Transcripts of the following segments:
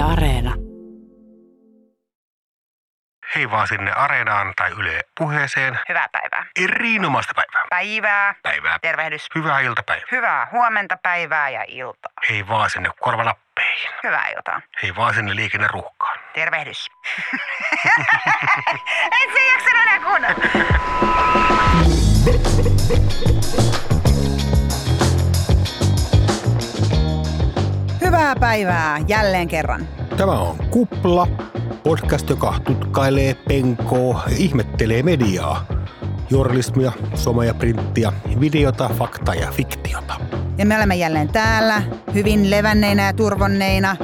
Yle Areena. Hei vaan sinne Areenaan tai Yle puheeseen. Hyvää päivää. Erinomaista päivää. Päivää. Päivää. Tervehdys. Hyvää iltapäivää. Hyvää huomenta, päivää ja iltaa. Hei vaan sinne korvanappeihin. Hyvää iltaa. Hei vaan sinne liikenneruuhkaan. Tervehdys. en se jaksa enää kuunnella. Hyvää päivää jälleen kerran. Tämä on Kupla, podcast, joka tutkailee, penkoo ja ihmettelee mediaa. Journalismia, somea, printtiä, videota, faktaa ja fiktiota. Ja me olemme jälleen täällä, hyvin levänneinä ja turvonneina,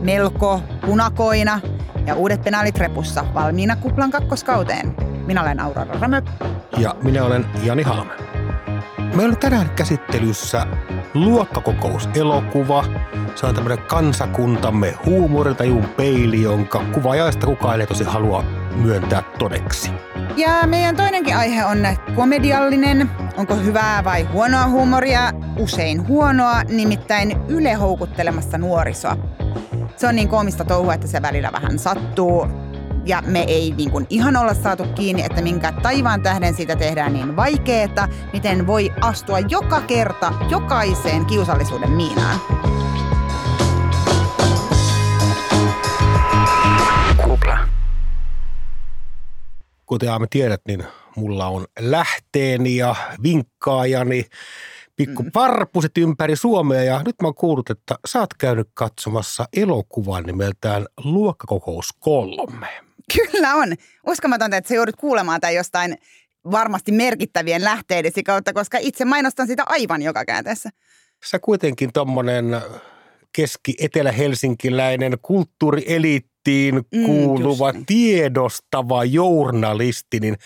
melko punakoina ja uudet penaalit repussa, valmiina kuplan kakkoskauteen. Minä olen Aurora Ramö. Ja minä olen Jani Halme. Meillä on tänään käsittelyssä luokkakokouselokuva. Se on tämmöinen kansakuntamme huumorintajun peili, jonka kuvaajaista kukaan ei tosi halua myöntää todeksi. Ja meidän toinenkin aihe on komediallinen. Onko hyvää vai huonoa huumoria? Usein huonoa, nimittäin Yle houkuttelemassa nuorisoa. Se on niin koomista touhua, että se välillä vähän sattuu. Ja me ei niin kuin ihan olla saatu kiinni, että minkä taivaan tähden siitä tehdään niin vaikeeta, miten voi astua joka kerta jokaiseen kiusallisuuden miinaan. Kupla. Kuten Aame tiedät, niin mulla on lähteeni ja vinkkaajani, pikku parpuset ympäri Suomea ja nyt mä oon kuullut, että sä oot käynyt katsomassa elokuvan nimeltään Luokkakokous kolme. Kyllä on. Uskomatonta, että sä joudut kuulemaan tai jostain varmasti merkittävien lähteidesi kautta, koska itse mainostan sitä aivan joka käänteessä. Sä kuitenkin tommonen keski-etelä-helsinkiläinen kulttuurieliittiin Mm, kuuluva, niin. tiedostava journalisti, niin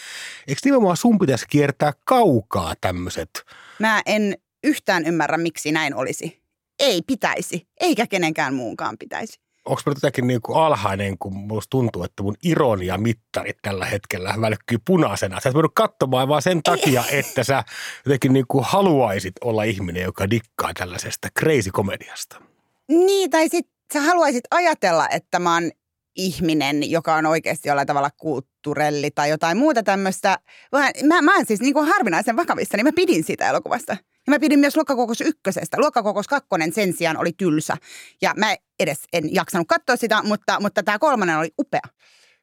eikö nimenomaan sun pitäisi kiertää kaukaa tämmöiset? Mä en yhtään ymmärrä, miksi näin olisi. Ei pitäisi, eikä kenenkään muunkaan pitäisi. Onko mä nyt jotenkin niin kuin alhainen, kun musta tuntuu, että mun ironia-mittarit tällä hetkellä välkkyy punaisena. Sä et voinut katsomaan vaan sen takia, että sä jotenkin niin kuin haluaisit olla ihminen, joka dikkaa tällaisesta crazy-komediasta. Niin, tai sit sä haluaisit ajatella, että mä oon ihminen, joka on oikeasti jollain tavalla kulttuurelli tai jotain muuta tämmöistä. Mä, mä oon siis niin kuin harvinaisen vakavissa, niin mä pidin siitä elokuvasta. Ja mä pidin myös Luokkakokous ykkösestä. Luokkakokous kakkonen sen sijaan oli tylsä. Ja mä edes en jaksanut katsoa sitä, mutta, mutta tämä kolmonen oli upea.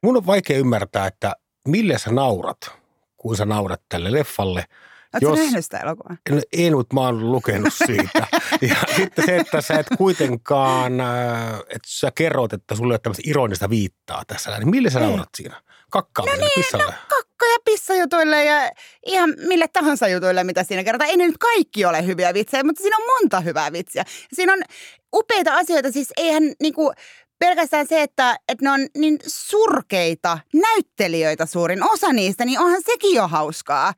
Mun on vaikea ymmärtää, että mille sä naurat, kun sä naurat tälle leffalle. Oletko Jos- nähnyt sitä elokuvaa? En, en mutta mä oon lukenut siitä. ja sitten se, että sä et kuitenkaan, äh, että sä kerrot, että sulle ole tämmöistä ironista viittaa tässä. Niin mille sä Ei. naurat siinä? Kakkaamiselle, no niin, pissalle? Kakko- ja pissajutuille ja ihan mille tahansa jutuille, mitä siinä kerrotaan. Ei ne nyt kaikki ole hyviä vitsejä, mutta siinä on monta hyvää vitsiä. Siinä on upeita asioita, siis eihän niinku pelkästään se, että, että ne on niin surkeita näyttelijöitä suurin osa niistä, niin onhan sekin jo hauskaa.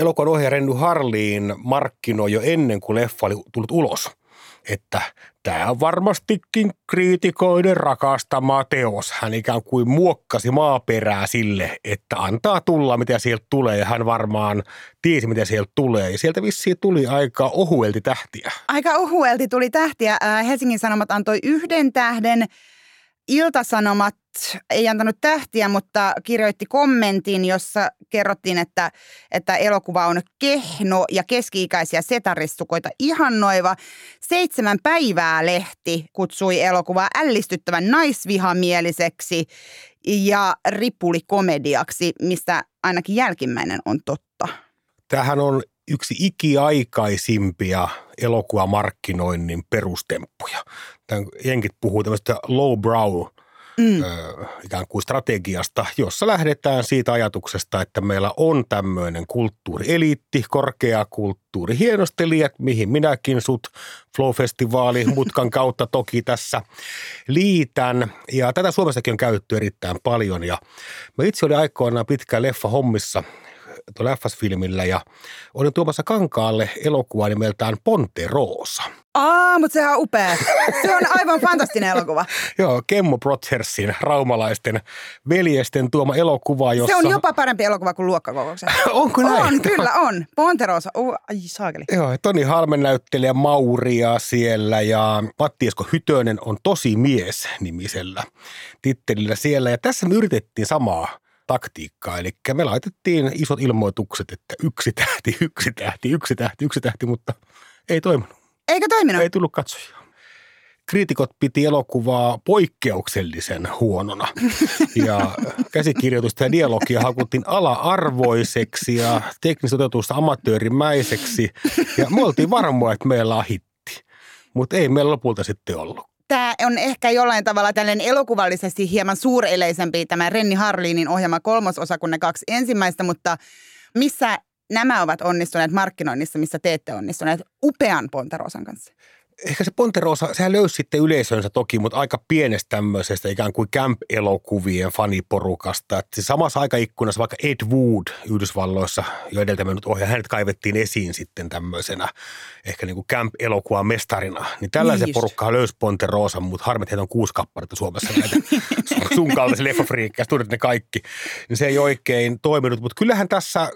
elokuvan ohjaaja Renny Harliin markkinoi jo ennen kuin leffa oli tullut ulos, että tämä on varmastikin kriitikoiden rakastama teos. Hän ikään kuin muokkasi maaperää sille, että antaa tulla, mitä sieltä tulee. Ja hän varmaan tiesi, mitä sieltä tulee. Ja sieltä vissiin tuli aika ohuelti tähtiä. Aika ohuelti tuli tähtiä. Ää, Helsingin Sanomat antoi yhden tähden. Iltasanomat ei antanut tähtiä, mutta kirjoitti kommentin, jossa kerrottiin, että, että elokuva on kehno ja keski-ikäisiä setaristukoita ihannoiva. Seitsemän päivää lehti kutsui elokuvaa ällistyttävän naisvihamieliseksi ja ripulikomediaksi, mistä ainakin jälkimmäinen on totta. Tämähän on yksi ikiaikaisimpia elokuvamarkkinoinnin perustemppuja. Tämän jenkit puhuu tämmöistä lowbrow Mm. ö, ikään kuin strategiasta, jossa lähdetään siitä ajatuksesta, että meillä on tämmöinen kulttuurieliitti, korkeakulttuuri, hienostelijat, mihin minäkin sut Flow-festivaali mutkan kautta toki tässä liitän. Ja tätä Suomessakin on käytetty erittäin paljon ja mä itse olin aikoinaan pitkään leffa hommissa tuolla FS-filmillä ja olin tuomassa kankaalle elokuva nimeltään Ponte Rosa. Aa, mutta sehän on upea. Se on aivan fantastinen elokuva. Joo, Kemmo Brothersin raumalaisten veljesten tuoma elokuva, jossa... Se on jopa parempi elokuva kuin luokkakokoukset. Onko näin? On, kyllä on. Ponterosa. Uh, ai saakeli. Joo, Toni Halmen näyttelee Mauria siellä ja Matti Esko Hytönen on tosi mies nimisellä tittelillä siellä. Ja tässä me yritettiin samaa taktiikkaa, eli me laitettiin isot ilmoitukset, että yksi tähti, yksi tähti, yksi tähti, yksi tähti, mutta ei toiminut. Eikö toiminut? Ei tullut katsojia. Kriitikot piti elokuvaa poikkeuksellisen huonona. Ja käsikirjoitusta ja dialogia hakuttiin ala-arvoiseksi ja teknistä toteutusta amatöörimäiseksi. Ja me oltiin varmoja, että meillä on hitti. Mutta ei meillä lopulta sitten ollut. Tämä on ehkä jollain tavalla tällainen elokuvallisesti hieman suureleisempi tämä Renni Harlinin ohjelma kolmososa kuin ne kaksi ensimmäistä, mutta missä nämä ovat onnistuneet markkinoinnissa, missä te ette onnistuneet upean Pontarosan kanssa? Ehkä se Ponterosa, sehän löysi sitten yleisönsä toki, mutta aika pienestä tämmöisestä ikään kuin camp-elokuvien faniporukasta. Että siis samassa aikaikkunassa vaikka Ed Wood Yhdysvalloissa jo edeltämänyt ohjaaja, hänet kaivettiin esiin sitten tämmöisenä ehkä niin kuin camp-elokuvan mestarina. Niin tällaisen Niin porukkaa löysi Ponterosa, mutta harmit, heitä on kuusi kappaletta Suomessa näitä sun- kaltaisia leffafriikkejä, ne kaikki. Niin se ei oikein toiminut, mutta kyllähän tässä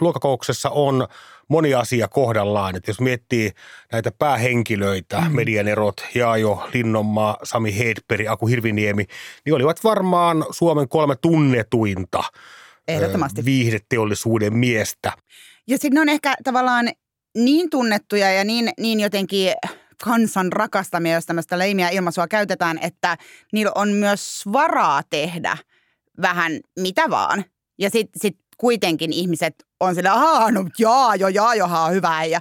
luokkakouksessa on moni asia kohdallaan. Että jos miettii näitä päähenkilöitä, mm. median erot, Jaajo, Linnonmaa, Sami Hedberg, Aku Hirviniemi, niin olivat varmaan Suomen kolme tunnetuinta Ehdottomasti. viihdeteollisuuden miestä. Ja sitten ne on ehkä tavallaan niin tunnettuja ja niin, niin jotenkin kansan rakastamia, jos tämmöistä leimiä ilmaisua käytetään, että niillä on myös varaa tehdä vähän mitä vaan. Ja sitten sit kuitenkin ihmiset on sillä, ahaa, no jaa, jo, jaa, joha on hyvä. Ja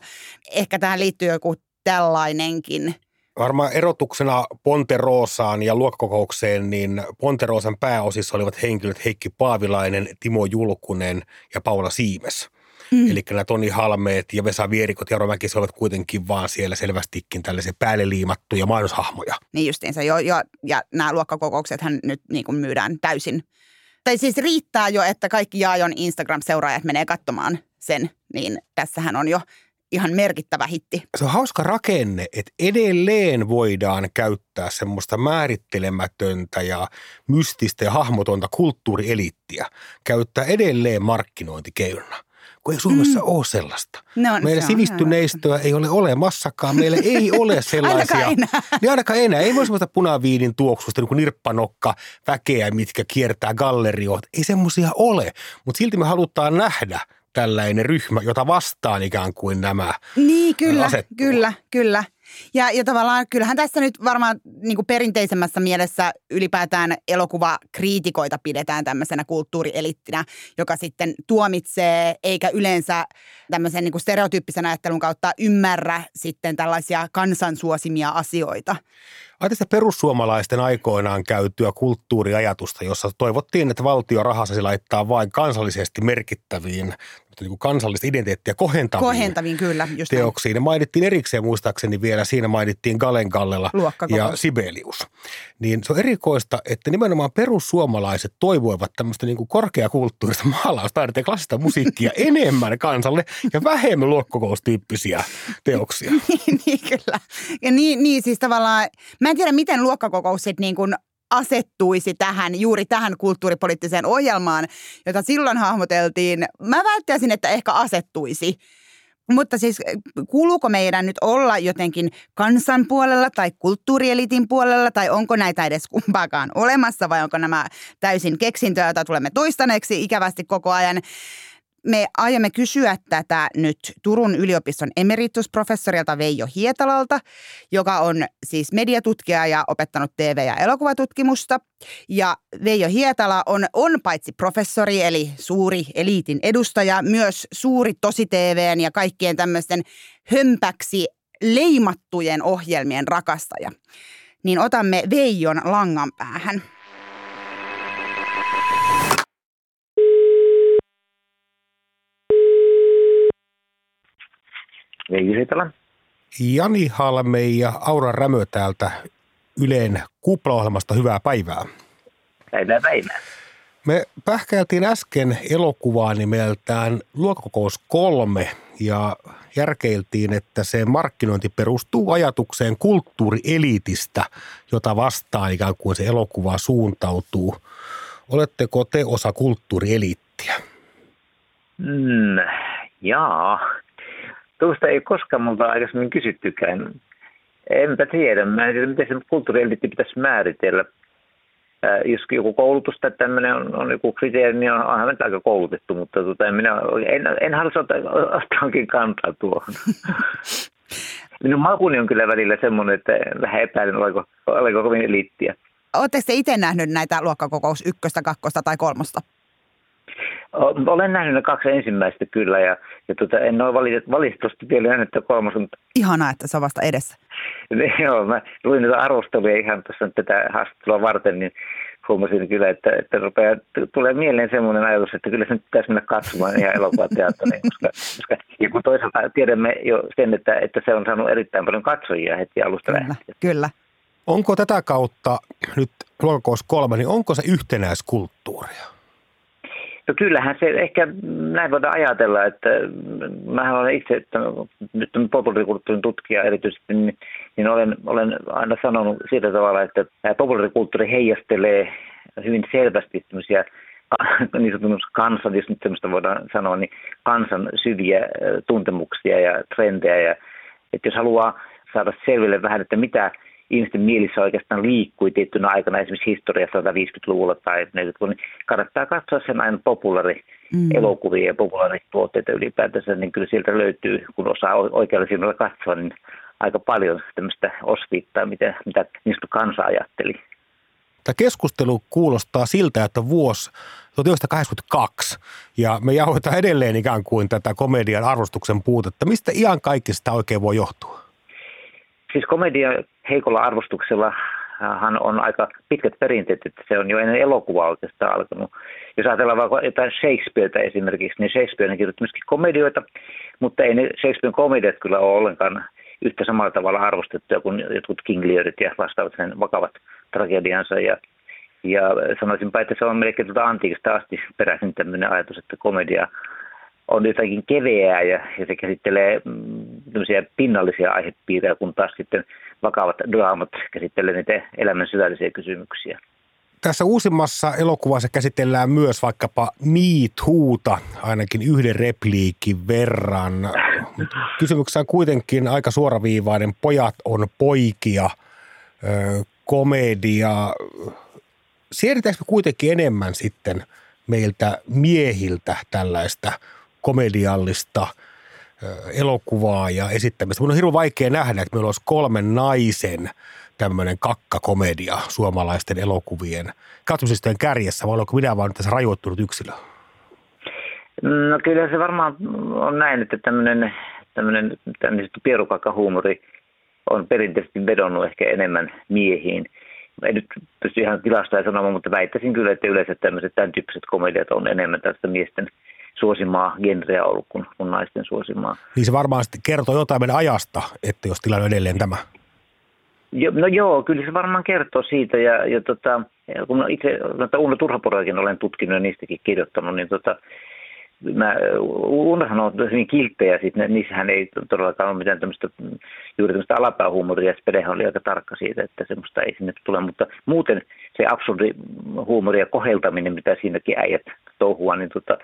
ehkä tähän liittyy joku tällainenkin. Varmaan erotuksena Ponterosaan ja luokkakokoukseen, niin Ponterosan pääosissa olivat henkilöt Heikki Paavilainen, Timo Julkunen ja Paula Siimes. Mm. Eli nämä Toni Halmeet ja Vesa Vierikot ja Romäki olivat kuitenkin vaan siellä selvästikin tällaisia päälle liimattuja mainoshahmoja. Niin justiinsa jo, jo ja nämä luokkakokouksethan nyt niin kuin myydään täysin. Tai siis riittää jo, että kaikki Jaajon Instagram-seuraajat menee katsomaan sen, niin tässähän on jo ihan merkittävä hitti. Se on hauska rakenne, että edelleen voidaan käyttää semmoista määrittelemätöntä ja mystistä ja hahmotonta kulttuurielittiä. Käyttää edelleen markkinointikeinona, kun ei Suomessa mm. ole sellaista. No, Meillä se sivistyneistöä ei ole olemassakaan. Meillä ei ole sellaisia. Ainakaan enää. Niin ainakaan enää. Ei voi semmoista punaviinin tuoksusta, niin kuin nirppanokka, väkeä, mitkä kiertää gallerioita. Ei semmoisia ole. Mutta silti me halutaan nähdä tällainen ryhmä, jota vastaan ikään kuin nämä Niin, kyllä, kyllä, kyllä. Ja, ja tavallaan kyllähän tässä nyt varmaan niin kuin perinteisemmässä mielessä ylipäätään elokuvakriitikoita pidetään tämmöisenä kulttuurielittinä, joka sitten tuomitsee eikä yleensä tämmöisen niin kuin stereotyyppisen ajattelun kautta ymmärrä sitten tällaisia kansansuosimia asioita. Sitä perussuomalaisten aikoinaan käytyä kulttuuriajatusta, jossa toivottiin, että valtio rahassa laittaa vain kansallisesti merkittäviin niin kuin kansallista identiteettiä kohentaviin, Kohentaviin kyllä, just näin. teoksiin. Ne mainittiin erikseen muistaakseni vielä, siinä mainittiin Galen Gallela ja Sibelius. Niin se on erikoista, että nimenomaan perussuomalaiset toivoivat tämmöistä niin kuin korkeakulttuurista maalaustaidetta ja klassista musiikkia enemmän kansalle ja vähemmän luokkakokoustyyppisiä teoksia. niin, niin kyllä. Ja niin, niin siis tavallaan, mä en tiedä miten luokkakokous sitten niin kuin asettuisi tähän, juuri tähän kulttuuripoliittiseen ohjelmaan, jota silloin hahmoteltiin. Mä välttäisin, että ehkä asettuisi. Mutta siis kuuluuko meidän nyt olla jotenkin kansan puolella tai kulttuurielitin puolella tai onko näitä edes kumpaakaan olemassa vai onko nämä täysin keksintöä, joita tulemme toistaneeksi ikävästi koko ajan. Me aiomme kysyä tätä nyt Turun yliopiston emeritusprofessorilta Veijo Hietalalta, joka on siis mediatutkija ja opettanut TV- ja elokuvatutkimusta. Ja Veijo Hietala on, on paitsi professori eli suuri eliitin edustaja, myös suuri tosi TVn ja kaikkien tämmöisten hömpäksi leimattujen ohjelmien rakastaja. Niin otamme Veijon langan päähän. Veijo Hietala. Jani Halme ja Aura Rämö täältä Yleen kuplaohjelmasta hyvää päivää. Päivää päivää. Me pähkäiltiin äsken elokuvaa nimeltään Luokkakokous 3, ja järkeiltiin, että se markkinointi perustuu ajatukseen kulttuurielitistä, jota vastaan ikään kuin se elokuva suuntautuu. Oletteko te osa kulttuurieliittiä? Mm, jaa. Tuosta ei koskaan multa aikaisemmin kysyttykään. Enpä tiedä. Mä en tiedä, miten se kulttuurieliitti pitäisi määritellä. Äh, jos joku koulutus tai tämmöinen on, on joku kriteeri, niin on, onhan nyt aika koulutettu, mutta tota, minä en, en halua ottaa, ottaa kantaa tuohon. Minun makuni on kyllä välillä semmoinen, että vähän epäilen, oliko, oliko kovin eliittiä. Oletteko te itse nähnyt näitä luokkakokous ykköstä, kakkosta tai kolmosta? Olen nähnyt ne kaksi ensimmäistä kyllä ja, ja tota, en ole valitettavasti vielä nähnyt kolmosta. Mutta... Ihanaa, että se on vasta edessä. Joo, mä luin niitä arvosteluja ihan tuossa tätä haastattelua varten, niin huomasin kyllä, että, että rupeaa, tulee mieleen semmoinen ajatus, että kyllä sen pitäisi mennä katsomaan ihan elokuvateatteriin, koska, koska ja kun toisaalta tiedämme jo sen, että, että se on saanut erittäin paljon katsojia heti alusta kyllä, lähtien. Kyllä. Onko tätä kautta nyt luokkakoos kolme, niin onko se yhtenäiskulttuuria? No kyllähän se ehkä näin voidaan ajatella, että mä olen itse, että nyt populaarikulttuurin tutkija erityisesti, niin, niin olen, olen aina sanonut sillä tavalla, että populaarikulttuuri heijastelee hyvin selvästi tämmöisiä niin sanotusti kansan, jos nyt semmoista voidaan sanoa, niin kansan syviä tuntemuksia ja trendejä. Ja, että jos haluaa saada selville vähän, että mitä ihmisten mielissä oikeastaan liikkui tiettynä aikana esimerkiksi historiassa 150-luvulla tai 40-luvulla, niin kannattaa katsoa sen aina populaari mm. elokuvia ja populaarituotteita ylipäätänsä, niin kyllä sieltä löytyy, kun osaa oikealla silmällä katsoa, niin aika paljon tämmöistä osviittaa, mitä, mitä niistä kansa ajatteli. Tämä keskustelu kuulostaa siltä, että vuosi 1982 ja me jauhetaan edelleen ikään kuin tätä komedian arvostuksen puutetta. Mistä ihan kaikki sitä oikein voi johtua? Siis komedia heikolla arvostuksella hän on aika pitkät perinteet, että se on jo ennen elokuvaa oikeastaan alkanut. Jos ajatellaan vaikka jotain Shakespearetä esimerkiksi, niin Shakespeare kirjoitti myöskin komedioita, mutta ei ne Shakespearen komediat kyllä ole ollenkaan yhtä samalla tavalla arvostettuja kuin jotkut King Learit ja vastaavat sen vakavat tragediansa. Ja, ja sanoisinpa, että se on melkein tuota antiikista asti peräisin tämmöinen ajatus, että komedia on jotakin keveää ja, ja se käsittelee mm, pinnallisia aihepiirejä, kun taas sitten vakavat draamat käsittelee niitä elämän syvällisiä kysymyksiä. Tässä uusimmassa elokuvassa käsitellään myös vaikkapa Me Too'ta, ainakin yhden repliikin verran. Kysymyksessä on kuitenkin aika suoraviivainen Pojat on poikia, komedia. Siirretäänkö kuitenkin enemmän sitten meiltä miehiltä tällaista komediallista elokuvaa ja esittämistä. Mun on hirveän vaikea nähdä, että meillä olisi kolmen naisen tämmöinen kakkakomedia suomalaisten elokuvien katsomislistojen kärjessä, vai olenko minä vaan tässä rajoittunut yksilö? No kyllä se varmaan on näin, että tämmöinen, tämmöinen tämmöinen pierukakkahuumori on perinteisesti vedonnut ehkä enemmän miehiin. En nyt pysty ihan tilastoja sanomaan, mutta väittäisin kyllä, että yleensä tämmöiset tämän tyyppiset komediat on enemmän tästä miesten – suosimaa genreä ollut kuin, kuin naisten suosimaa. Niin se varmaan kertoo jotain meidän ajasta, että jos tilanne on edelleen tämä. Jo, no joo, kyllä se varmaan kertoo siitä ja, ja tota, kun itse noita Uno Turhaporoakin olen tutkinut ja niistäkin kirjoittanut, niin tota, mä, Unohan on hyvin kilttejä, sit ne, niissähän ei todellakaan ole mitään tämmöistä, juuri tämmöistä alapäähuumoria, ja Spedehan oli aika tarkka siitä, että semmoista ei sinne tule, mutta muuten se absurdi huumori ja koheltaminen, mitä siinäkin äijät touhua, niin tota,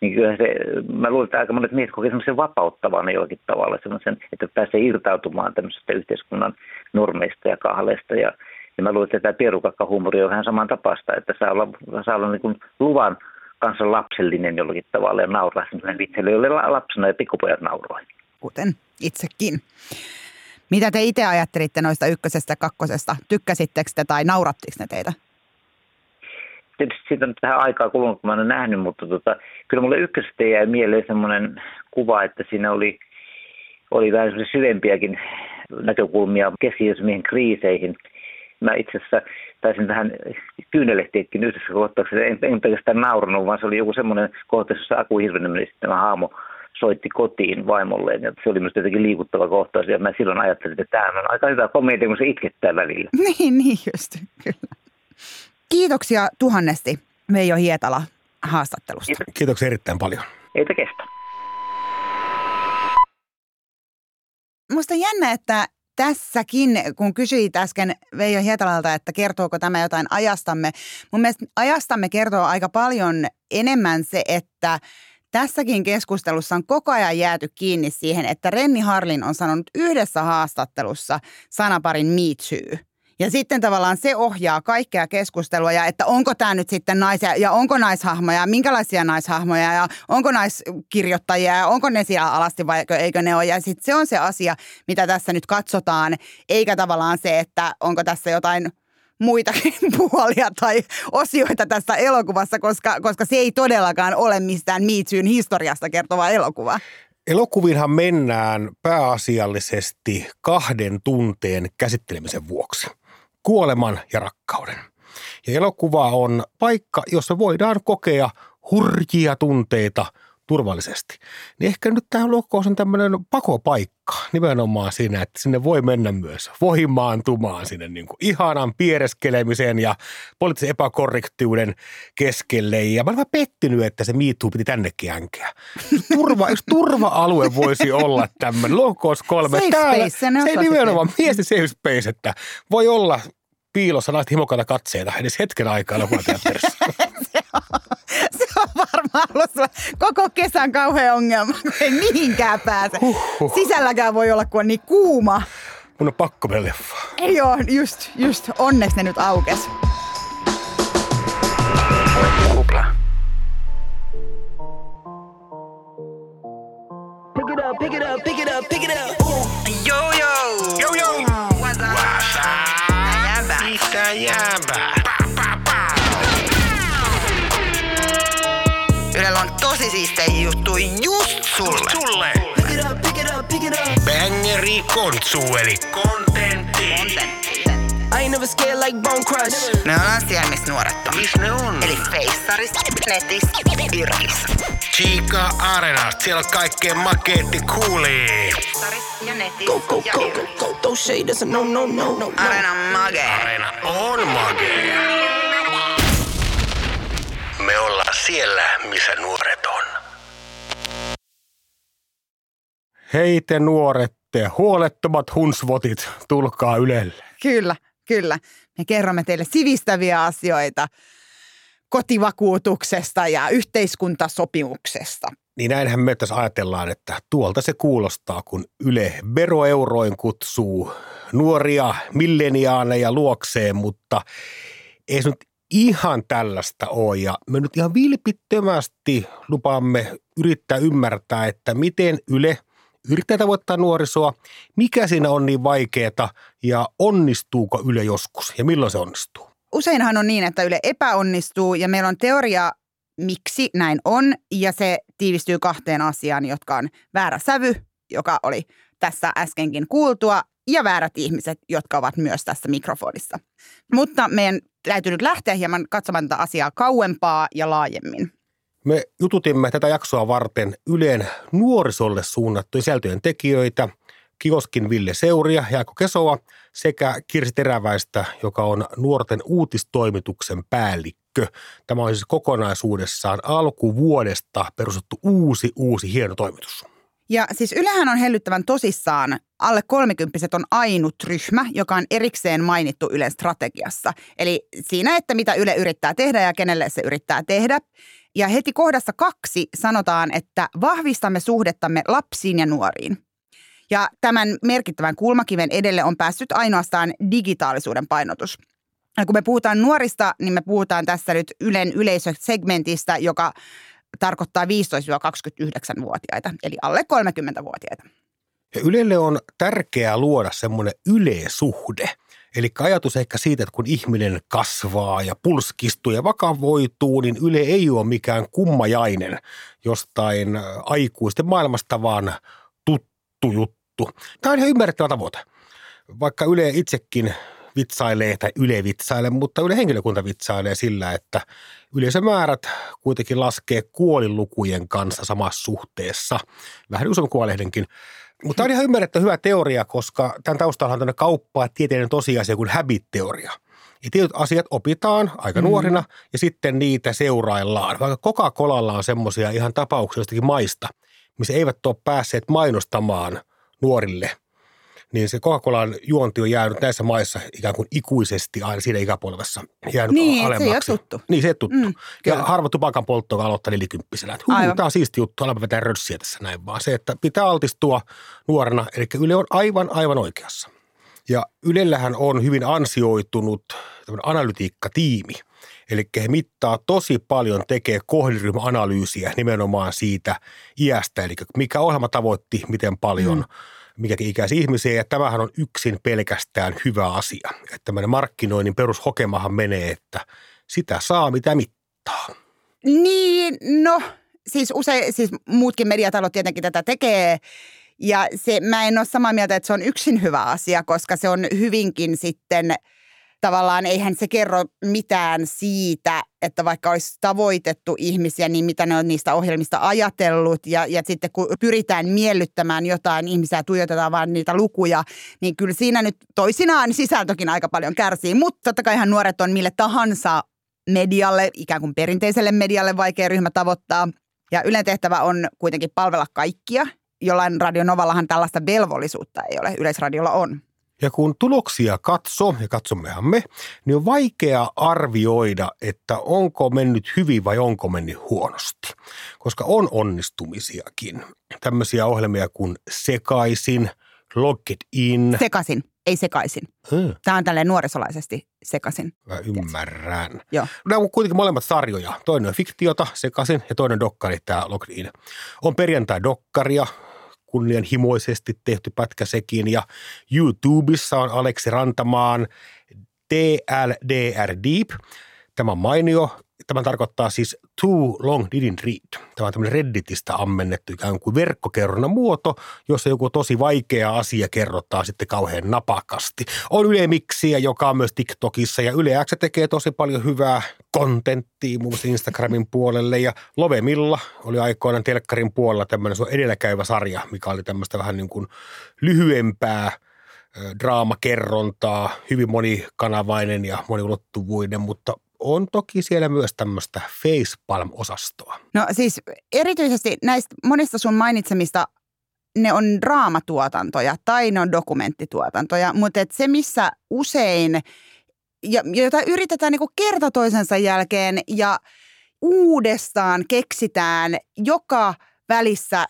niin kyllä se, mä luulen, että aika monet miehet kokevat semmoisen vapauttavan jollakin tavalla, semmoisen, että pääsee irtautumaan tämmöisestä yhteiskunnan normeista ja kahleista. Ja, ja mä luulen, että tämä pierukakkahuumori on saman tapasta, että saa olla, saa olla niin kuin luvan kanssa lapsellinen jollakin tavalla ja nauraa semmoinen vitselle, jolle lapsena ja pikkupojat nauroi. Kuten itsekin. Mitä te itse ajattelitte noista ykkösestä ja kakkosesta? Tykkäsittekö te tai naurattiko ne teitä? Tietysti siitä on tähän aikaa kulunut, kun mä olen nähnyt, mutta tota, kyllä mulle ykkösestä jäi mieleen semmoinen kuva, että siinä oli, oli vähän syvempiäkin näkökulmia keski kriiseihin. Mä itse asiassa taisin vähän kyynelehtiäkin yhdessä kohtauksessa. En, en pelkästään naurannut, vaan se oli joku semmoinen kohtaus, jossa Aku Hirvenen tämä haamo soitti kotiin vaimolleen. Ja se oli minusta jotenkin liikuttava kohtaus. Ja mä silloin ajattelin, että tämä on aika hyvä komedia, kun se itkettää välillä. Niin, niin just, kyllä. Kiitoksia tuhannesti Veijo Hietala haastattelusta. Kiitoksia erittäin paljon. Eitä kestä. musta on jännä, että tässäkin, kun kysyit äsken Veijo Hietalalta, että kertooko tämä jotain ajastamme. Mun mielestä ajastamme kertoo aika paljon enemmän se, että tässäkin keskustelussa on koko ajan jääty kiinni siihen, että Renni Harlin on sanonut yhdessä haastattelussa sanaparin Me Too – ja sitten tavallaan se ohjaa kaikkea keskustelua ja että onko tämä nyt sitten naisia ja onko naishahmoja, minkälaisia naishahmoja ja onko naiskirjoittajia ja onko ne siellä alasti vai eikö ne ole. Ja sitten se on se asia, mitä tässä nyt katsotaan, eikä tavallaan se, että onko tässä jotain muitakin puolia tai osioita tässä elokuvassa, koska, koska se ei todellakaan ole mistään Miitsyyn historiasta kertova elokuva. Elokuvinhan mennään pääasiallisesti kahden tunteen käsittelemisen vuoksi kuoleman ja rakkauden. Ja elokuva on paikka, jossa voidaan kokea hurjia tunteita turvallisesti. Niin ehkä nyt tämä lokous on tämmöinen pakopaikka nimenomaan siinä, että sinne voi mennä myös voimaantumaan sinne niin kuin ihanan piereskelemisen ja poliittisen epäkorrektiuden keskelle. Ja mä olen pettynyt, että se miittuu piti tännekin änkeä. Turva, eikö turva-alue voisi olla tämmöinen? Lokous kolme. Safe Täällä, space, se ei nimenomaan miesten safe space, että voi olla piilossa naiset himokkaita katseita edes hetken aikaa elokuvateatterissa. Varmaan ollut sulla koko kesän kauhean ongelma, kun ei mihinkään pääse. Huhhuh. Sisälläkään voi olla, kun on niin kuuma. Mun on pakko mennä leffaan. Ei ole, just, just onneksi ne nyt aukes. Bangeri kontsu eli kontentti. I ain't never scared like Bone Crush. Me ollaan siellä, missä nuoret on. Miss ne on? Eli Feissaris, Netis, Irkis. Chica Arena, siellä on kaikkeen makeetti kuuli. Feissaris ja Netis Go, go, ja go, go, go. Throw shade, that's a no, no, no, no. Arena Mage. Areena on magea. Me ollaan siellä, missä nuoret on. Hei te nuoret, te huolettomat hunsvotit, tulkaa Ylelle. Kyllä, kyllä. Me kerromme teille sivistäviä asioita kotivakuutuksesta ja yhteiskuntasopimuksesta. Niin näinhän me tässä ajatellaan, että tuolta se kuulostaa, kun Yle veroeuroin kutsuu nuoria milleniaaneja luokseen, mutta ei se nyt ihan tällaista ole. Ja me nyt ihan vilpittömästi lupaamme yrittää ymmärtää, että miten Yle yrittää tavoittaa nuorisoa, mikä siinä on niin vaikeaa ja onnistuuko Yle joskus ja milloin se onnistuu. Useinhan on niin, että Yle epäonnistuu ja meillä on teoria, miksi näin on. Ja se tiivistyy kahteen asiaan, jotka on väärä sävy, joka oli tässä äskenkin kuultua, ja väärät ihmiset, jotka ovat myös tässä mikrofonissa. Mutta meidän täytyy nyt lähteä hieman katsomaan tätä asiaa kauempaa ja laajemmin. Me jututimme tätä jaksoa varten Ylen nuorisolle suunnattujen sisältöjen tekijöitä, Kioskin Ville Seuria, Jaakko Kesoa sekä Kirsi Teräväistä, joka on nuorten uutistoimituksen päällikkö. Tämä on siis kokonaisuudessaan alkuvuodesta perustettu uusi, uusi hieno toimitus. Ja siis Ylehän on hellyttävän tosissaan. Alle 30 on ainut ryhmä, joka on erikseen mainittu Ylen strategiassa. Eli siinä, että mitä Yle yrittää tehdä ja kenelle se yrittää tehdä. Ja heti kohdassa kaksi sanotaan, että vahvistamme suhdettamme lapsiin ja nuoriin. Ja tämän merkittävän kulmakiven edelle on päässyt ainoastaan digitaalisuuden painotus. Ja kun me puhutaan nuorista, niin me puhutaan tässä nyt Ylen yleisösegmentistä, joka tarkoittaa 15-29-vuotiaita, eli alle 30-vuotiaita. Ja Ylelle on tärkeää luoda semmoinen yleisuhde. Eli ajatus ehkä siitä, että kun ihminen kasvaa ja pulskistuu ja vakavoituu, niin Yle ei ole mikään kummajainen jostain äh, aikuisten maailmasta, vaan tuttu juttu. Tämä on ihan ymmärrettävä tavoite. Vaikka Yle itsekin vitsailee tai Yle vitsailee, mutta Yle henkilökunta vitsailee sillä, että yleisömäärät kuitenkin laskee kuolilukujen kanssa samassa suhteessa. Vähän useammin kuolehdenkin. Mutta tämä on ihan ymmärretty hyvä teoria, koska tämän taustalla on tämmöinen kauppaa tieteellinen tosiasia kuin habit-teoria. Ja tietyt asiat opitaan aika nuorina ja sitten niitä seuraillaan. Vaikka Coca-Colalla on semmoisia ihan tapauksia jostakin maista, missä eivät ole päässeet mainostamaan nuorille niin se Coca-Colan juonti on jäänyt näissä maissa ikään kuin ikuisesti aina siinä ikäpolvessa jäänyt Niin, se ei alemmaksi. ole tuttu. Niin, se ei tuttu. Mm, ja harva tupakan poltto, aloittaa nelikymppisenä. Että huu, Aivan. tämä on siisti juttu, alapa vetää rössiä tässä näin, vaan se, että pitää altistua nuorena. Eli Yle on aivan, aivan oikeassa. Ja Ylellähän on hyvin ansioitunut analytiikkatiimi. Eli he mittaa tosi paljon, tekee kohderyhmäanalyysiä nimenomaan siitä iästä, eli mikä ohjelma tavoitti, miten paljon, mm. Mikäkin ikäisiä ihmisiä. Ja tämähän on yksin pelkästään hyvä asia. Että tämmöinen markkinoinnin perushokemahan menee, että sitä saa mitä mittaa. Niin, no siis usein, siis muutkin mediatalot tietenkin tätä tekee. Ja se, mä en ole samaa mieltä, että se on yksin hyvä asia, koska se on hyvinkin sitten tavallaan, eihän se kerro mitään siitä, että vaikka olisi tavoitettu ihmisiä, niin mitä ne on niistä ohjelmista ajatellut. Ja, ja sitten kun pyritään miellyttämään jotain ihmisiä ja tuijotetaan vaan niitä lukuja, niin kyllä siinä nyt toisinaan sisältökin aika paljon kärsii. Mutta totta kai ihan nuoret on mille tahansa medialle, ikään kuin perinteiselle medialle vaikea ryhmä tavoittaa. Ja Ylen tehtävä on kuitenkin palvella kaikkia. Jollain radionovallahan tällaista velvollisuutta ei ole, Yleisradiolla on. Ja kun tuloksia katsoo, ja katsommehan me, niin on vaikea arvioida, että onko mennyt hyvin vai onko mennyt huonosti. Koska on onnistumisiakin. Tämmöisiä ohjelmia kuin Sekaisin, Locked In. Sekasin, ei sekaisin. Hmm, Tämä on tälleen nuorisolaisesti sekasin. mä ymmärrän. Joo. Nämä on kuitenkin molemmat sarjoja. Toinen on fiktiota, Sekaisin, ja toinen dokkari, tämä Locked In. On perjantai-dokkaria, kunnianhimoisesti tehty pätkä sekin. Ja YouTubessa on Aleksi Rantamaan TLDR Deep. Tämä on mainio. Tämä tarkoittaa siis Too Long Didn't Read. Tämä on tämmöinen Redditistä ammennettu ikään kuin verkkokerronnan muoto, jossa joku tosi vaikea asia kerrotaan sitten kauhean napakasti. On Yle Mixiä, joka on myös TikTokissa ja Yle X tekee tosi paljon hyvää kontenttia muun muassa Instagramin puolelle ja Lovemilla oli aikoinaan telkkarin puolella tämmöinen se edelläkäyvä sarja, mikä oli tämmöistä vähän niin kuin lyhyempää draamakerrontaa, hyvin monikanavainen ja moniulottuvuinen, mutta on toki siellä myös tämmöistä facepalm-osastoa. No siis erityisesti näistä monista sun mainitsemista ne on draamatuotantoja tai ne on dokumenttituotantoja, mutta et se missä usein, ja, jota yritetään niinku kerta toisensa jälkeen ja uudestaan keksitään joka välissä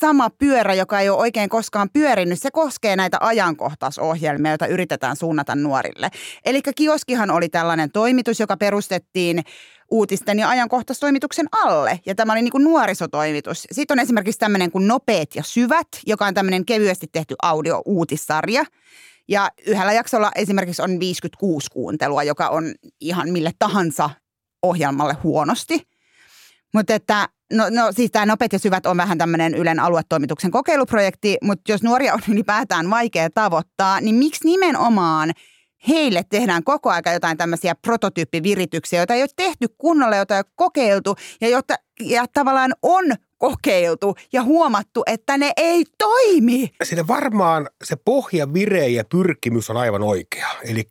sama pyörä, joka ei ole oikein koskaan pyörinyt, se koskee näitä ajankohtaisohjelmia, joita yritetään suunnata nuorille. Eli Kioskihan oli tällainen toimitus, joka perustettiin uutisten ja ajankohtaistoimituksen alle. Ja tämä oli niin kuin nuorisotoimitus. Sitten on esimerkiksi tämmöinen kuin Nopeet ja syvät, joka on tämmöinen kevyesti tehty audio-uutissarja. Ja yhdellä jaksolla esimerkiksi on 56 kuuntelua, joka on ihan mille tahansa ohjelmalle huonosti. Mutta että, no, no siis tämä Nopeat ja syvät on vähän tämmöinen Ylen aluetoimituksen kokeiluprojekti, mutta jos nuoria on ylipäätään vaikea tavoittaa, niin miksi nimenomaan heille tehdään koko aika jotain tämmöisiä prototyyppivirityksiä, joita ei ole tehty kunnolla, joita ei ole kokeiltu ja, jotta, ja tavallaan on kokeiltu ja huomattu, että ne ei toimi. Siinä varmaan se pohja, vire ja pyrkimys on aivan oikea. Eli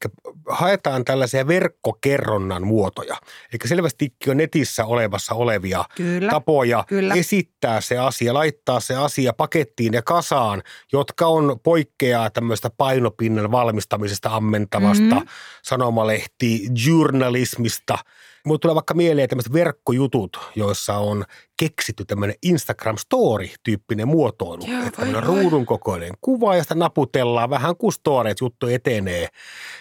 haetaan tällaisia verkkokerronnan muotoja. Eli selvästikin on netissä olevassa olevia Kyllä, tapoja kyllä. esittää se asia, laittaa se asia pakettiin ja kasaan, jotka on poikkeaa tämmöistä painopinnan valmistamisesta ammentavasta Mhm. mm-hmm. sanomalehti journalismista. Mulle tulee vaikka mieleen tämmöiset verkkojutut, joissa on keksitty tämmöinen Instagram Story-tyyppinen muotoilu. Joo, että tämmöinen ruudun kokoinen kuva ja sitä naputellaan vähän kuin story, että juttu etenee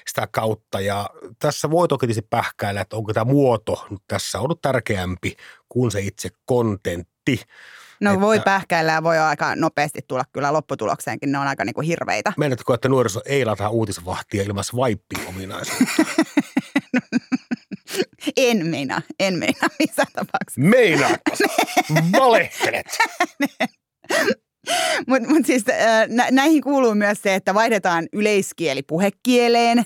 sitä kautta. Ja tässä voi toki tietysti pähkäillä, että onko tämä muoto nyt tässä ollut tärkeämpi kuin se itse kontentti. No Että- voi pähkäillä ja voi aika nopeasti tulla kyllä lopputulokseenkin. Ne on aika niinku hirveitä. Meinaatko, että nuoriso ei lataa uutisvahtia ilman swipe-ominaisuutta? En meinaa, en meinaa missään tapauksessa. Meinaatko? Valehtelet. Mutta mut siis äh, nä- näihin kuuluu myös se, että vaihdetaan yleiskieli puhekieleen.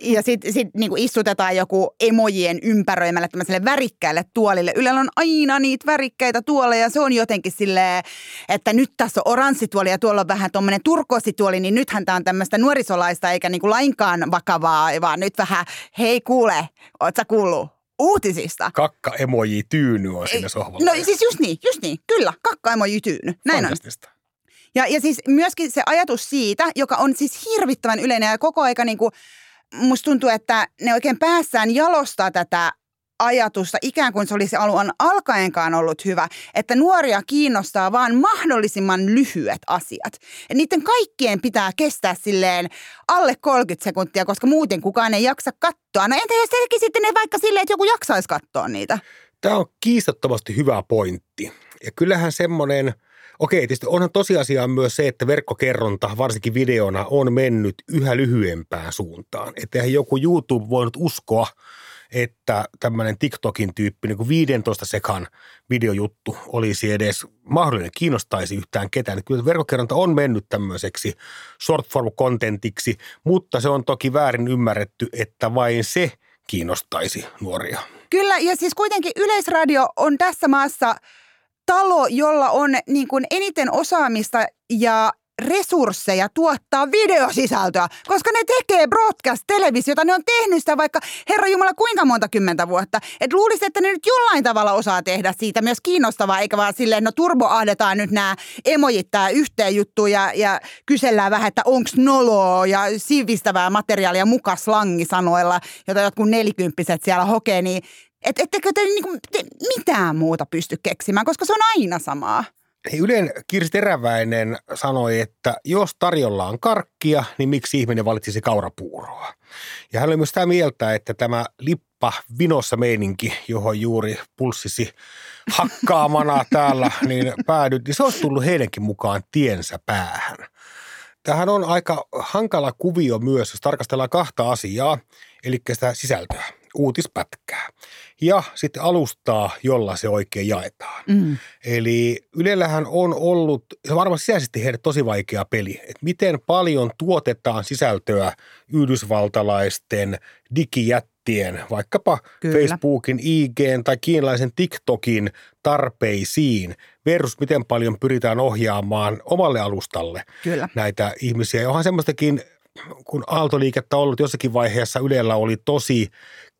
Ja sitten sit niinku istutetaan joku emojien ympäröimälle tämmöiselle värikkäälle tuolille. Ylellä on aina niitä värikkäitä tuoleja. Se on jotenkin silleen, että nyt tässä on oranssituoli ja tuolla on vähän tuommoinen turkoosituoli, niin nythän tämä on tämmöistä nuorisolaista eikä niinku lainkaan vakavaa, vaan nyt vähän, hei kuule, oot sä kuullut uutisista? Kakka emoji tyyny on siinä sohvalla. No siis just niin, just niin, kyllä, kakka emoji tyyny, näin on. Ja, ja siis myöskin se ajatus siitä, joka on siis hirvittävän yleinen ja koko aika niin kuin, musta tuntuu, että ne oikein päässään jalostaa tätä ajatusta, ikään kuin se olisi alun alkaenkaan ollut hyvä, että nuoria kiinnostaa vaan mahdollisimman lyhyet asiat. Et niiden kaikkien pitää kestää silleen alle 30 sekuntia, koska muuten kukaan ei jaksa katsoa. No entä jos tekisitte ne vaikka silleen, että joku jaksaisi katsoa niitä? Tämä on kiistattomasti hyvä pointti. Ja kyllähän semmoinen, okei, tietysti onhan tosiasia myös se, että verkkokerronta, varsinkin videona, on mennyt yhä lyhyempään suuntaan. Että joku YouTube voinut uskoa, että tämmöinen TikTokin tyyppi niin kuin 15 sekan videojuttu olisi edes mahdollinen, kiinnostaisi yhtään ketään. Kyllä verkkokerronta on mennyt tämmöiseksi short form contentiksi, mutta se on toki väärin ymmärretty, että vain se kiinnostaisi nuoria. Kyllä, ja siis kuitenkin Yleisradio on tässä maassa talo, jolla on niin kuin eniten osaamista ja resursseja tuottaa videosisältöä, koska ne tekee broadcast-televisiota. Ne on tehnyt sitä vaikka, herra Jumala, kuinka monta kymmentä vuotta. Et luulisi, että ne nyt jollain tavalla osaa tehdä siitä myös kiinnostavaa, eikä vaan silleen, no turboahdetaan nyt nämä emojit tää yhteen juttuun ja, ja kysellään vähän, että onks noloa ja sivistävää materiaalia muka slangisanoilla, jota jotkut nelikymppiset siellä hokee, niin et, ettekö te, niinku, te mitään muuta pysty keksimään, koska se on aina samaa. Ylen Kirsi Teräväinen sanoi, että jos tarjolla on karkkia, niin miksi ihminen valitsisi kaurapuuroa? Ja hän oli myös sitä mieltä, että tämä lippa vinossa meininki, johon juuri pulssisi hakkaamana täällä, niin päädyt, niin se olisi tullut heidänkin mukaan tiensä päähän. Tähän on aika hankala kuvio myös, jos tarkastellaan kahta asiaa, eli sitä sisältöä, uutispätkää ja sitten alustaa, jolla se oikein jaetaan. Mm. Eli Ylellähän on ollut, se on varmaan sisäisesti heille tosi vaikea peli, että miten paljon tuotetaan sisältöä yhdysvaltalaisten digijättien, vaikkapa Kyllä. Facebookin, IGn tai kiinalaisen TikTokin tarpeisiin versus miten paljon pyritään ohjaamaan omalle alustalle Kyllä. näitä ihmisiä. Ja onhan semmoistakin, kun aaltoliikettä ollut jossakin vaiheessa Ylellä oli tosi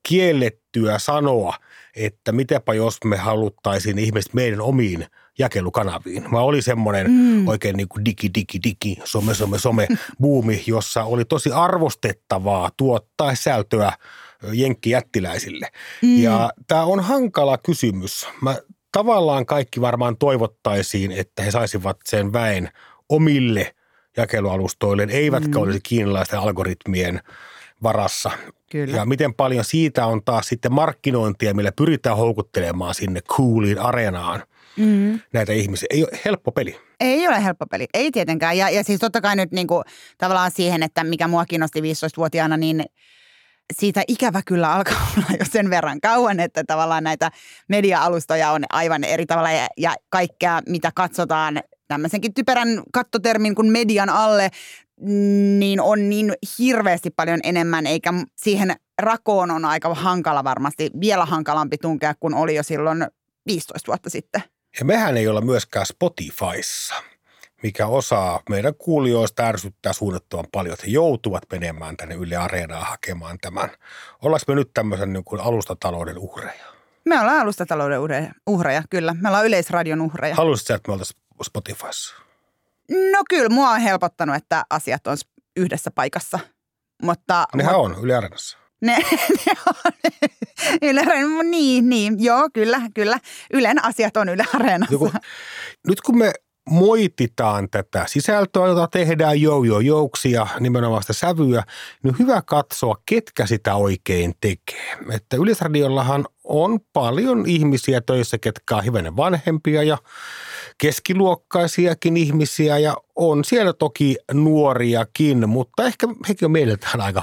kiellettyä sanoa, että mitäpä jos me haluttaisiin ihmiset meidän omiin jakelukanaviin. Mä oli semmoinen mm. oikein niin kuin digi, digi, digi, some, some, some buumi, jossa oli tosi arvostettavaa tuottaa sisältöä jenkkijättiläisille. Mm. Ja tämä on hankala kysymys. Mä tavallaan kaikki varmaan toivottaisiin, että he saisivat sen väen omille jakelualustoille, eivätkä mm. olisi kiinalaisten algoritmien varassa. Kyllä. Ja miten paljon siitä on taas sitten markkinointia, millä pyritään houkuttelemaan sinne cooliin areenaan Mm. näitä ihmisiä. Ei ole helppo peli. Ei ole helppo peli, ei tietenkään. Ja, ja siis totta kai nyt niin kuin, tavallaan siihen, että mikä mua kiinnosti 15-vuotiaana, niin siitä ikävä kyllä alkaa olla jo sen verran kauan, että tavallaan näitä media-alustoja on aivan eri tavalla ja, ja kaikkea, mitä katsotaan tämmöisenkin typerän kattotermin kuin median alle, niin on niin hirveästi paljon enemmän, eikä siihen rakoon on aika hankala varmasti, vielä hankalampi tunkea kuin oli jo silloin 15 vuotta sitten. Ja mehän ei olla myöskään Spotifyssa, mikä osaa meidän kuulijoista ärsyttää suunnattoman paljon, että he joutuvat menemään tänne Yle Areenaan hakemaan tämän. Ollaanko me nyt tämmöisen niin kuin alustatalouden uhreja? Me ollaan alustatalouden uhreja, uhreja, kyllä. Me ollaan yleisradion uhreja. Haluaisitko että me oltaisiin Spotifyssa? No kyllä, mua on helpottanut, että asiat on yhdessä paikassa. Mutta, Nehän on Yle Areenassa. Ne, ne on Yle Areena- niin, niin, joo, kyllä, kyllä. Ylen asiat on Yle Areenassa. Joku, nyt kun me moititaan tätä sisältöä, jota tehdään joo joo jouksi ja nimenomaan sitä sävyä, niin on hyvä katsoa, ketkä sitä oikein tekee. Että Yleisradiollahan on paljon ihmisiä töissä, ketkä on hivenen vanhempia ja keskiluokkaisiakin ihmisiä ja on siellä toki nuoriakin, mutta ehkä hekin on meiltään aika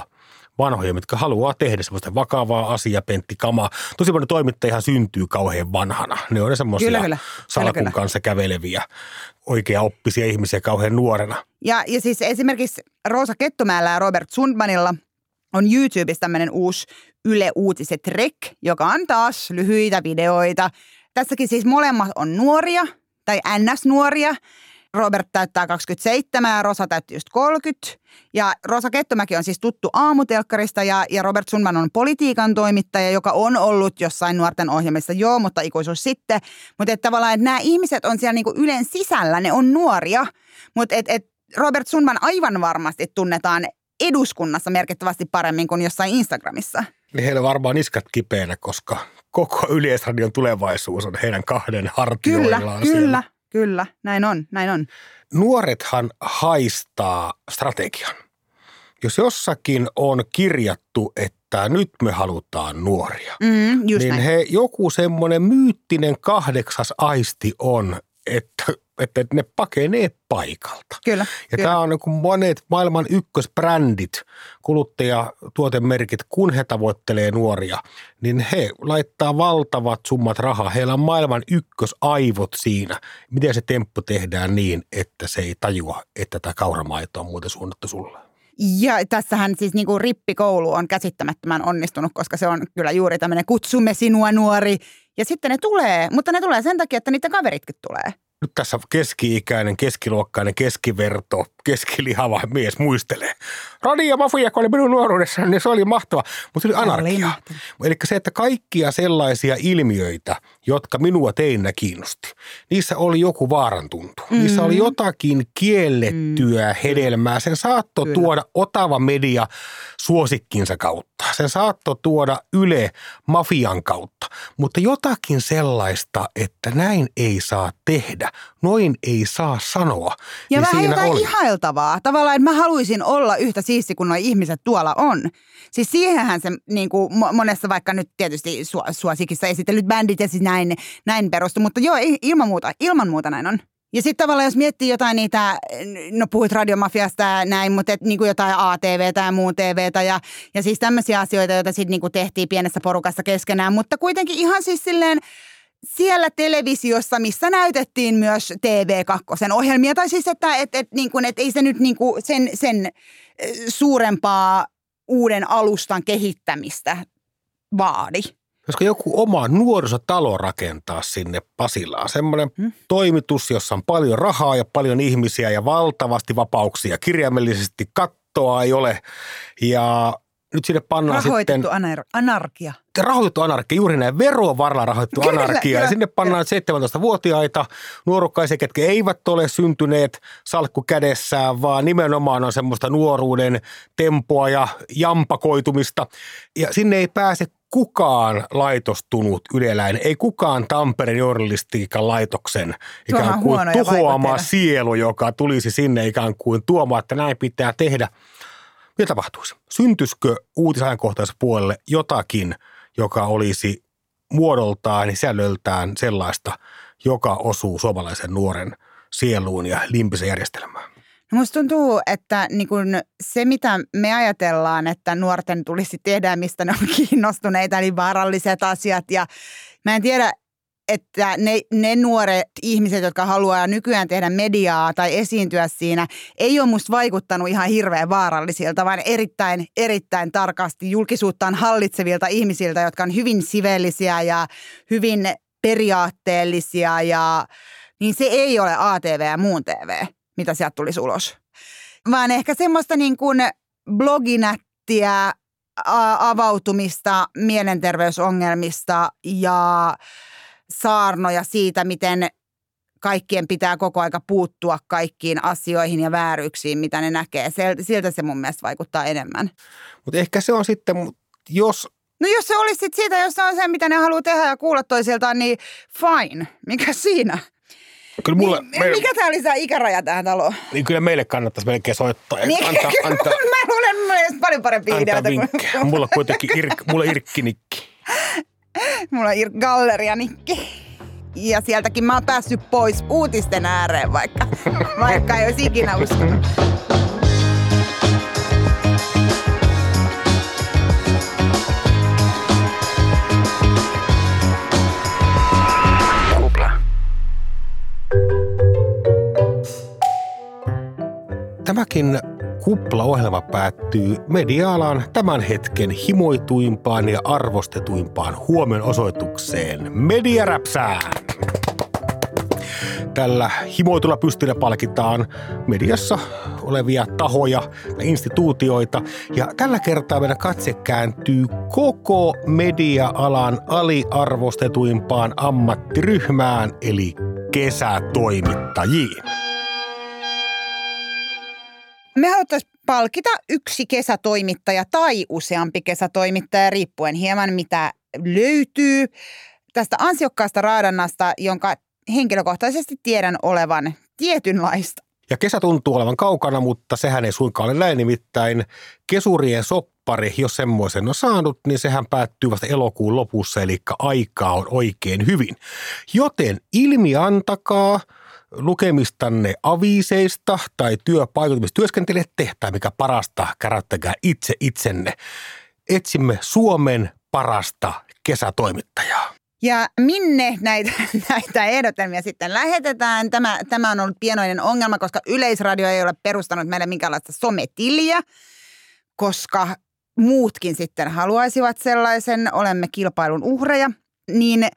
vanhoja, mitkä haluaa tehdä semmoista vakavaa asiapenttikamaa. Tosi paljon toimittajahan syntyy kauhean vanhana. Ne on semmoisia Kyllä, kyllä. salkun Kyllä, kanssa käveleviä, oikea oppisia ihmisiä kauhean nuorena. Ja, ja siis esimerkiksi Roosa Kettumäellä ja Robert Sundmanilla on YouTubessa tämmöinen uusi Yle Uutiset Rek, joka on taas lyhyitä videoita. Tässäkin siis molemmat on nuoria tai NS-nuoria. Robert täyttää 27 ja Rosa täytti just 30. Ja Rosa Kettomäki on siis tuttu aamutelkkarista ja, ja Robert Sundman on politiikan toimittaja, joka on ollut jossain nuorten ohjelmissa joo, mutta ikuisuus sitten. Mutta että tavallaan, että nämä ihmiset on siellä niinku Ylen sisällä, ne on nuoria, mutta et, et Robert Sundman aivan varmasti tunnetaan eduskunnassa merkittävästi paremmin kuin jossain Instagramissa. Niin heillä on varmaan niskat kipeänä, koska koko Yleisradion tulevaisuus on heidän kahden hartioillaan Kyllä, siellä. kyllä, kyllä, näin on, näin on. Nuorethan haistaa strategian. Jos jossakin on kirjattu, että nyt me halutaan nuoria, Mm, just niin näin. he, joku semmoinen myyttinen kahdeksas aisti on, että, että ne pakenee paikalta. Kyllä, Ja kyllä. tämä on niin monet maailman ykkösbrändit, kuluttajatuotemerkit, kun he tavoittelee nuoria, niin he laittaa valtavat summat rahaa. Heillä on maailman ykkösaivot siinä. Miten se temppu tehdään niin, että se ei tajua, että tämä kauramaito on muuten suunnattu sulle. Ja tässähän siis niin kuin rippikoulu on käsittämättömän onnistunut, koska se on kyllä juuri tämmöinen kutsumme sinua nuori. Ja sitten ne tulee, mutta ne tulee sen takia, että niiden kaveritkin tulee. Nyt tässä keski-ikäinen, keskiluokkainen, keskiverto, keskilihava mies muistelee. Radio Mafia, kun oli minun nuoruudessani, niin se oli mahtava. Mutta se oli anarkia. Eli se, että kaikkia sellaisia ilmiöitä, jotka minua teinnä kiinnosti, niissä oli joku vaarantuntu. Mm. Niissä oli jotakin kiellettyä mm. hedelmää. Sen saattoi Kyllä. tuoda Otava Media suosikkinsa kautta. Sen saattoi tuoda Yle mafian kautta. Mutta jotakin sellaista, että näin ei saa tehdä, noin ei saa sanoa. Ja niin vähän jotain oli. ihailtavaa. Tavallaan, että mä haluaisin olla yhtä siisti kuin nuo ihmiset tuolla on. Siis siihenhän se niin kuin mo- monessa vaikka nyt tietysti su- suosikissa esitellyt bändit ja siis näin, näin perustu. Mutta joo, ilman muuta, ilman muuta näin on. Ja sitten tavallaan jos miettii jotain niitä, no puhuit radiomafiasta ja näin, mutta et, niin kuin jotain ATVtä ja muun TVtä ja, ja siis tämmöisiä asioita, joita sitten niin tehtiin pienessä porukassa keskenään. Mutta kuitenkin ihan siis silleen, siellä televisiossa, missä näytettiin myös TV2 ohjelmia. Tai siis, että et, et, niin kuin, et ei se nyt niin kuin sen, sen suurempaa uuden alustan kehittämistä vaadi. Koska joku oma nuorisotalo rakentaa sinne Pasilaan. Semmoinen Hmm. toimitus, jossa on paljon rahaa ja paljon ihmisiä ja valtavasti vapauksia. Kirjaimellisesti kattoa ei ole. Ja nyt sinne pannaan Rahoitettu sitten anar- anarkia. rahoitettu anarkia, juuri näin verovaralla rahoitettu Kyllä, anarkia. Ja joo, sinne pannaan 17-vuotiaita nuorukkaisia, ketkä eivät ole syntyneet salkku kädessään, vaan nimenomaan on semmoista nuoruuden tempoa ja jampakoitumista. Ja sinne ei pääse kukaan laitostunut yleläinen, ei kukaan Tampereen journalistiikan laitoksen ikään kuin tuhoama sielu, joka tulisi sinne ikään kuin tuomaan, että näin pitää tehdä. Mitä tapahtuisi? Syntyisikö uutisajankohtaisessa puolelle jotakin, joka olisi muodoltaan ja sisällöltään sellaista, joka osuu suomalaisen nuoren sieluun ja limpisen järjestelmään? No musta tuntuu, että niin kun se, mitä me ajatellaan, että nuorten tulisi tehdä, mistä ne on kiinnostuneita, eli vaaralliset asiat. Ja mä en tiedä, että ne, ne nuoret ihmiset, jotka haluaa nykyään tehdä mediaa tai esiintyä siinä, ei ole musta vaikuttanut ihan hirveän vaarallisilta, vaan erittäin, erittäin tarkasti julkisuuttaan hallitsevilta ihmisiltä, jotka on hyvin sivellisiä ja hyvin periaatteellisia ja niin se ei ole ATV ja muun TV, mitä sieltä tulisi ulos. Vaan ehkä semmoista niin kuin bloginättiä avautumista mielenterveysongelmista ja saarnoja siitä, miten kaikkien pitää koko aika puuttua kaikkiin asioihin ja vääryyksiin, mitä ne näkee. Siltä se mun mielestä vaikuttaa enemmän. Mutta ehkä se on sitten, jos No jos se olisi sit siitä, jos se on se, mitä ne haluaa tehdä ja kuulla toisiltaan, niin fine. Mikä siinä? kyllä, mulla, niin, me, mikä tämä oli se ikäraja tähän taloon? niin kyllä meille kannattaisi melkein soittaa Niin, antaa, kyllä, antaa, mä luulen, että paljon parempi antaa kuin- vinkkejä. Mulla on kuitenkin ir, mulla irkkinikki. Mulla on ir- gallerianikki. Ja sieltäkin mä oon päässyt pois uutisten ääreen, vaikka, vaikka ei olisi ikinä uskonut. Tämäkin kuplaohjelma päättyy media-alan tämän hetken himoituimpaan ja arvostetuimpaan huomion osoitukseen Media Räpsään. Tällä himoitulla pystillä palkitaan mediassa olevia tahoja ja instituutioita. Ja tällä kertaa meidän katse kääntyy koko media-alan aliarvostetuimpaan ammattiryhmään, eli kesätoimittajiin. Me haluttaisiin palkita yksi kesätoimittaja tai useampi kesätoimittaja, riippuen hieman mitä löytyy tästä ansiokkaasta raadannasta, jonka henkilökohtaisesti tiedän olevan tietynlaista. Ja kesä tuntuu olevan kaukana, mutta sehän ei suinkaan ole näin. Nimittäin kesurien soppari, jos semmoisen on saanut, niin sehän päättyy vasta elokuun lopussa, eli aikaa on oikein hyvin. Joten ilmiantakaa lukemistanne aviiseista tai työpaikoilta, missä työskentelette, tai mikä parasta, kärättäkää itse itsenne. Etsimme Suomen parasta kesätoimittajaa. Ja minne näitä, näitä ehdotelmia sitten lähetetään? Tämä, tämä on ollut pienoinen ongelma, koska Yleisradio ei ole perustanut meille minkäänlaista sometiliä, koska muutkin sitten haluaisivat sellaisen, olemme kilpailun uhreja. Niin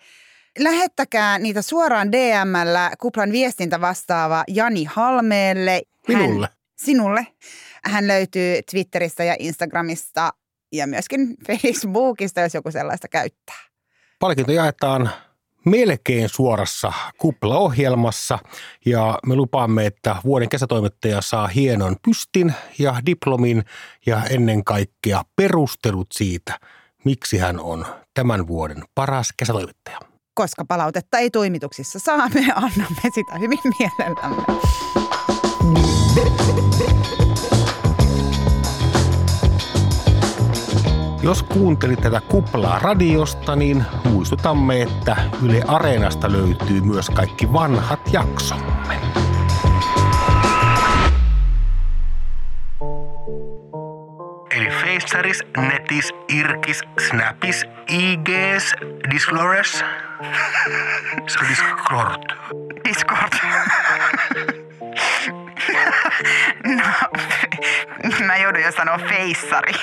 lähettäkää niitä suoraan DMllä Kuplan viestintä vastaava Jani Halmeelle. Hän- Minulle. sinulle. Hän löytyy Twitteristä ja Instagramista ja myöskin Facebookista, jos joku sellaista käyttää. Palkinto jaetaan melkein suorassa kuplaohjelmassa ja me lupaamme, että vuoden kesätoimittaja saa hienon pystin ja diplomin ja ennen kaikkea perustelut siitä, miksi hän on tämän vuoden paras kesätoimittaja. Koska palautetta ei toimituksissa saa, me annamme sitä hyvin mielellämme. Jos kuuntelit tätä kuplaa radiosta, niin muistutamme, että Yle Areenasta löytyy myös kaikki vanhat jaksomme. Eli Faceris, Netis, Irkis, Snapis, IGS, Disclores. Se on Discord. Discord. no, mä joudun jo sanoa feissari.